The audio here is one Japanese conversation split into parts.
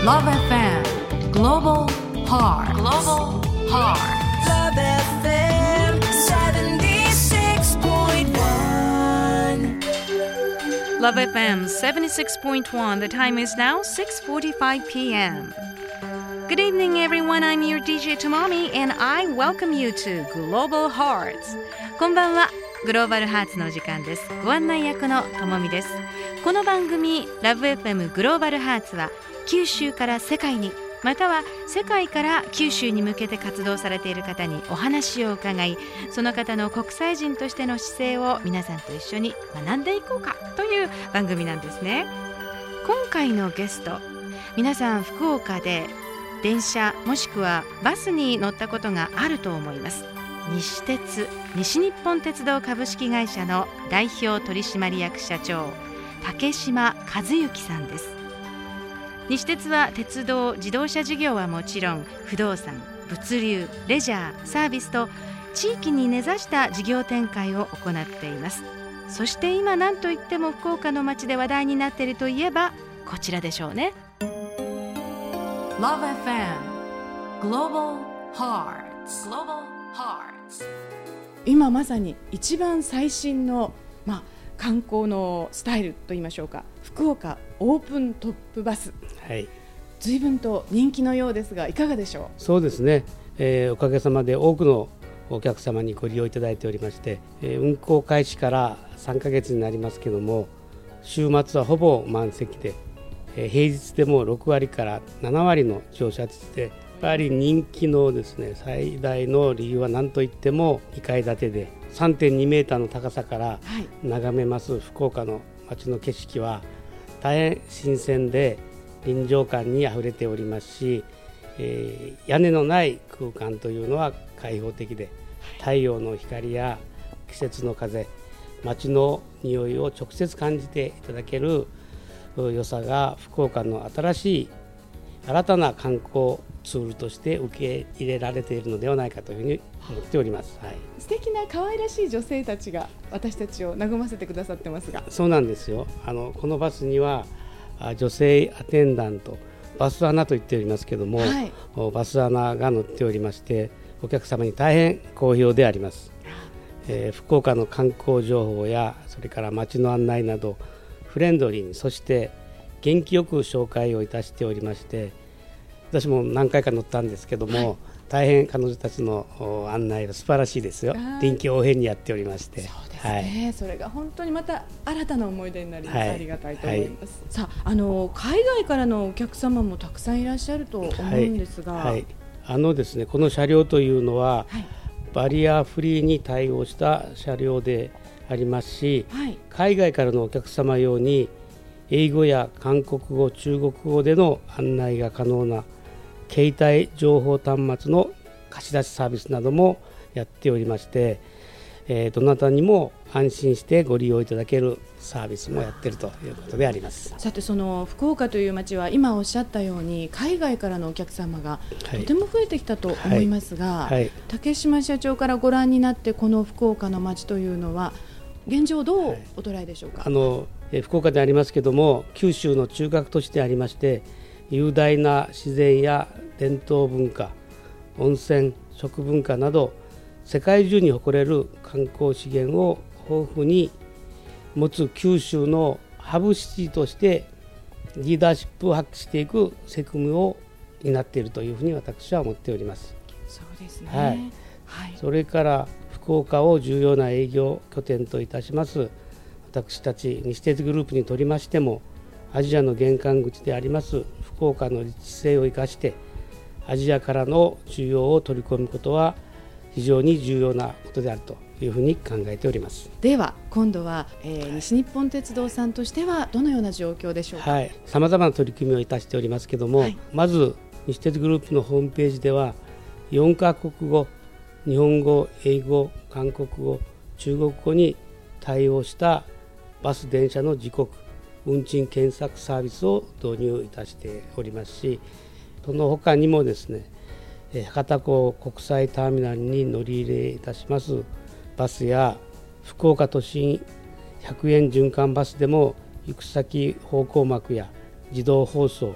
Love FM Global Heart Global Heart Love FM 76.1 Love FM 76.1 The time is now 6:45 p.m. Good evening everyone I'm your DJ Tomomi and I welcome you to Global Hearts こんばんはグローバルハーツのお時間ですご案内役のともみですこの番組 LoveFM グローバルハーツは 九州から世界にまたは世界から九州に向けて活動されている方にお話を伺いその方の国際人としての姿勢を皆さんと一緒に学んでいこうかという番組なんですね。今回のゲスト皆さん福岡で電車もしくはバスに乗ったことがあると思います。西鉄西日本鉄道株式会社の代表取締役社長竹島和幸さんです。西鉄は鉄道自動車事業はもちろん不動産物流レジャーサービスと地域に根ざした事業展開を行っています。そして今何といっても福岡の街で話題になっているといえばこちらでしょうね。Love FM Global Hearts Global Hearts 今まさに一番最新の、まあ、観光のスタイルといいましょうか。福岡オープントップバス。はい、随分と人気のようですがいかがでしょそうですね、えーおかげさまで多くのお客様にご利用いただいておりまして、えー運行開始から3ヶ月になりますけども週末はほぼ満席で、えー平日でも6割から7割の乗車率でぱり人気のですね最大の理由は何といっても2階建てで3.2メーターの高さから眺めます福岡の街の景色は大変新鮮で臨場感にあふれておりますし、えー屋根のない空間というのは開放的で太陽の光や季節の風街の匂いを直接感じていただけるう良さが福岡の新しい新たな観光ツールとして受け入れられているのではないかというふうに思っております。はい。素敵な可愛らしい女性たちが私たちを和ませてくださってますが。そうなんですよ。あのこのバスにはあ女性アテンダントバスアナと言っておりますけども、はい。おバスアナが乗っておりましてお客様に大変好評であります、えー福岡の観光情報やそれから街の案内などフレンドリーにそして元気よく紹介をいたしておりまして私も何回か乗ったんですけども、大変彼女たちのお案内が素晴らしいですよ。臨機応変にやっておりまして。そうですはい。ね、それが本当にまた新たな思い出になりありがたいと思います、さああの海外からのお客様もたくさんいらっしゃると思うんですが、はい、あのですねこの車両というのは、はい。バリアフリーに対応した車両でありますしはい。海外からのお客様用に英語や韓国語中国語での案内が可能な携帯情報端末の貸し出しサービスなどもやっておりまして、えーどなたにも安心してご利用いただけるサービスもやっているということであります。さてその福岡という街は今おっしゃったように海外からのお客様がはい。とても増えてきたと思いますが、はい。竹島社長からご覧になってこの福岡の街というのは現状どうはい。お捉えでしょうか、あのえー福岡でありますけども九州の中核都市でありまして雄大な自然や伝統文化温泉食文化など世界中に誇れる観光資源を豊富に持つ九州のハブシティとしてリーダーシップを発揮していく責務を担っているというふうに私は思っております。そうですね。はい。はい。それから福岡を重要な営業拠点といたします私たち西鉄グループにとりましてもアジアの玄関口であります福岡の立地性を生かしてアジアからの需要を取り込むことは非常に重要なことであるというふうに考えております。では今度は、えー西日本鉄道さんとしてはどのような状況でしょうか、はい、さまざまな取り組みをいたしておりますけども、はい。まず西鉄グループのホームページでは4カ国語日本語英語韓国語中国語に対応したバス電車の時刻運賃検索サービスを導入いたしておりますしその他にもですね博多港国際ターミナルに乗り入れいたしますバスや福岡都心100円循環バスでも行く先方向幕や自動放送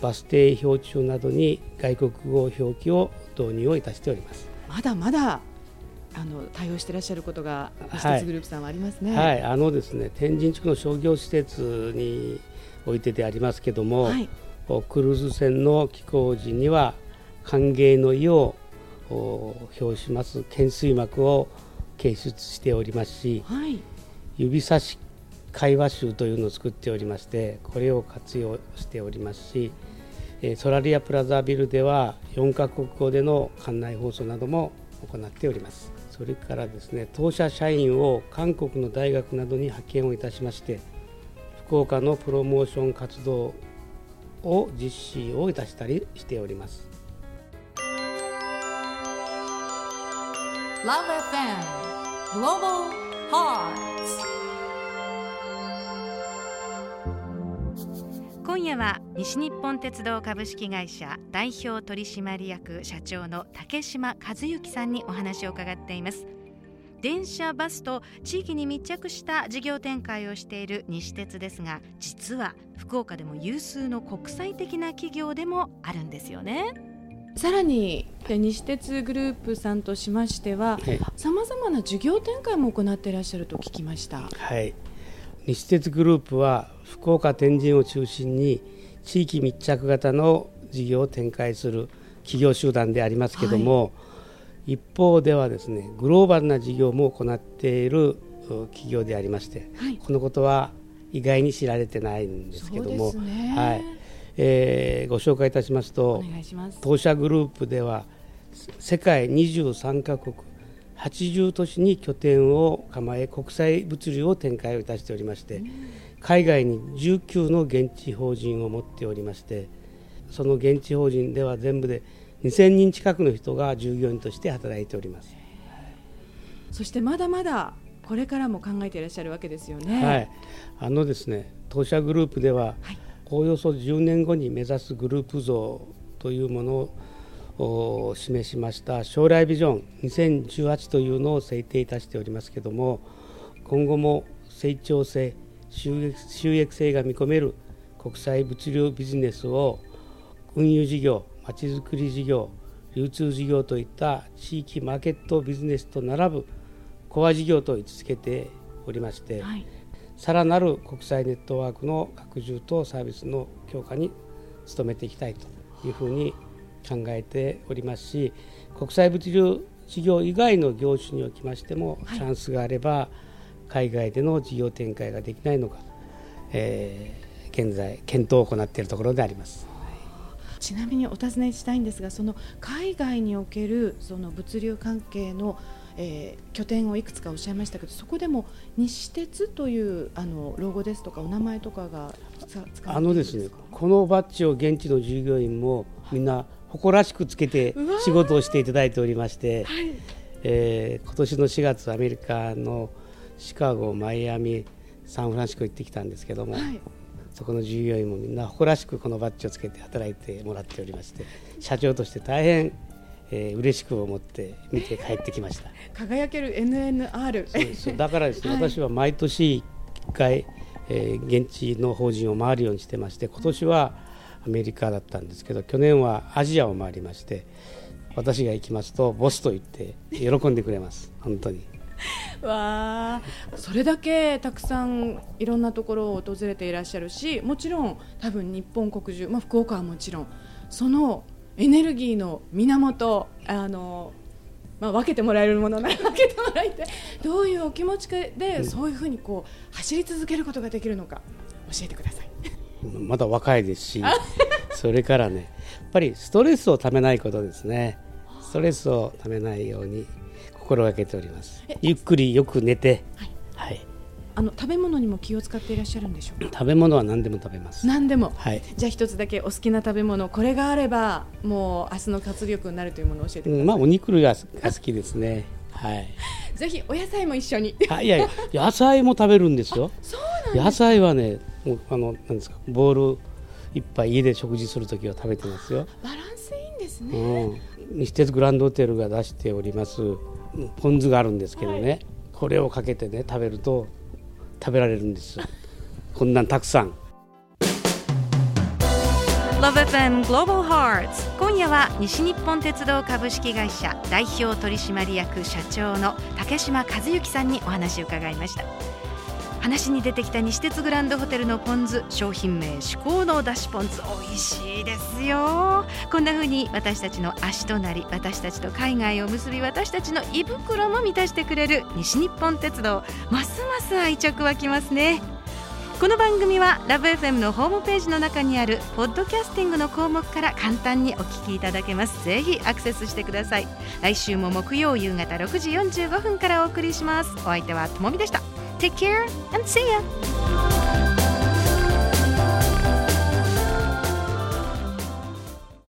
バス停標柱などに外国語表記を導入をいたしております。まだまだあの対応していらっしゃることが西鉄グループさんはありますね。はい、あのですね天神地区の商業施設においてでありますけども、はい。クルーズ船の寄港時には歓迎の意をお表します懸垂幕を掲出しておりますしはい。指差し会話集というのを作っておりましてこれを活用しておりますしえーソラリアプラザビルでは4カ国語での館内放送なども行っておりますそれからですね当社社員を韓国の大学などに派遣をいたしまして福岡のプロモーション活動を実施をいたしたりしております。Love FM Global Hearts 今夜は西日本鉄道株式会社代表取締役社長の竹島和幸さんにお話を伺っています。電車バスと地域に密着した事業展開をしている西鉄ですが実は福岡でも有数の国際的な企業でもあるんですよね。さらにで西鉄グループさんとしましてははい。さまざまな事業展開も行っていらっしゃると聞きました。はい、西鉄グループは福岡天神を中心に地域密着型の事業を展開する企業集団でありますけども、一方ではですねグローバルな事業も行っているう企業でありまして、はい。このことは意外に知られてないんですけども、ね。はい。えーご紹介いたしますおと。当社グループでは世界23カ国80都市に拠点を構え国際物流を展開をいたしておりまして海外に19の現地法人を持っておりましてその現地法人では全部で2000人近くの人が従業員として働いております。そしてまだまだこれからも考えていらっしゃるわけですよね。はい、あのですね当社グループでは、はいおよそ10年後に目指すグループ像というものをお示しました将来ビジョン2018というのを制定いたしておりますけれども今後も成長性収益収益性が見込める国際物流ビジネスを運輸事業まちづくり事業流通事業といった地域マーケットビジネスと並ぶコア事業と位置づけておりまして、はい。さらなる国際ネットワークの拡充とサービスの強化に努めていきたいというふうに考えておりますし国際物流事業以外の業種におきましても、はい。チャンスがあれば海外での事業展開ができないのか、えー現在検討を行っているところであります。ちなみにお尋ねしたいんですがその海外におけるその物流関係の、えー拠点をいくつかおっしゃいましたけどそこでも西鉄というあのロゴですとかお名前とかがさ使われているんあのですねかこのバッジを現地の従業員もみんな誇らしくつけて仕事をしていただいておりまして、はい。えー今年の4月アメリカのシカゴ、マイアミ、サンフランシスコ行ってきたんですけども、はい。そこの従業員もみんな誇らしくこのバッジをつけて働いてもらっておりまして社長として大変、えー嬉しく思って見て帰ってきました。輝ける NNR そうです。だからですね、はい。私は毎年1回、えー現地の法人を回るようにしてまして今年はアメリカだったんですけど去年はアジアを回りまして私が行きますとボスと言って喜んでくれます本当に。わあそれだけたくさんいろんなところを訪れていらっしゃるしもちろん多分日本国中、まあ、福岡はもちろんそのエネルギーの源あの、まあ、分けてもらえるものなら分けてもらいたいどういうお気持ちでそういうふうにこう走り続けることができるのか教えてください。まだ若いですし、それからね、やっぱりストレスをためないことですね。ストレスをためないように心がけておりますえ。ゆっくりよく寝て、はいはい。あの食べ物にも気を使っていらっしゃるんでしょうか？食べ物は何でも食べます。何でもはい。じゃあ一つだけお好きな食べ物これがあればもう明日の活力になるというものを教えてください、うんまあお肉類がが好きですね。はい。ぜひお野菜も一緒にあいやいや野菜も食べるんですよ。そう 野菜はね、もうあのなんですかボール一杯家で食事するときは食べてますよ。バランスいいんですね、うん、西鉄グランドホテルが出しております。ポン酢があるんですけどね、これをかけてね食べると食べられるんです。こんなんたくさん。Love LoveFM Global Hearts 今夜は西日本鉄道株式会社代表取締役社長の竹島和幸さんにお話を伺いました話に出てきた西鉄グランドホテルのポン酢商品名至高のだしポン酢美味しいですよ。こんな風に私たちの足となり私たちと海外を結び私たちの胃袋も満たしてくれる西日本鉄道ますます愛着湧きますね。この番組はラブ f m のホームページの中にあるポッドキャスティングの項目から簡単にお聞きいただけます。ぜひアクセスしてください。来週も木曜夕方6時45分からお送りします。お相手はともみでした。Take care and see ya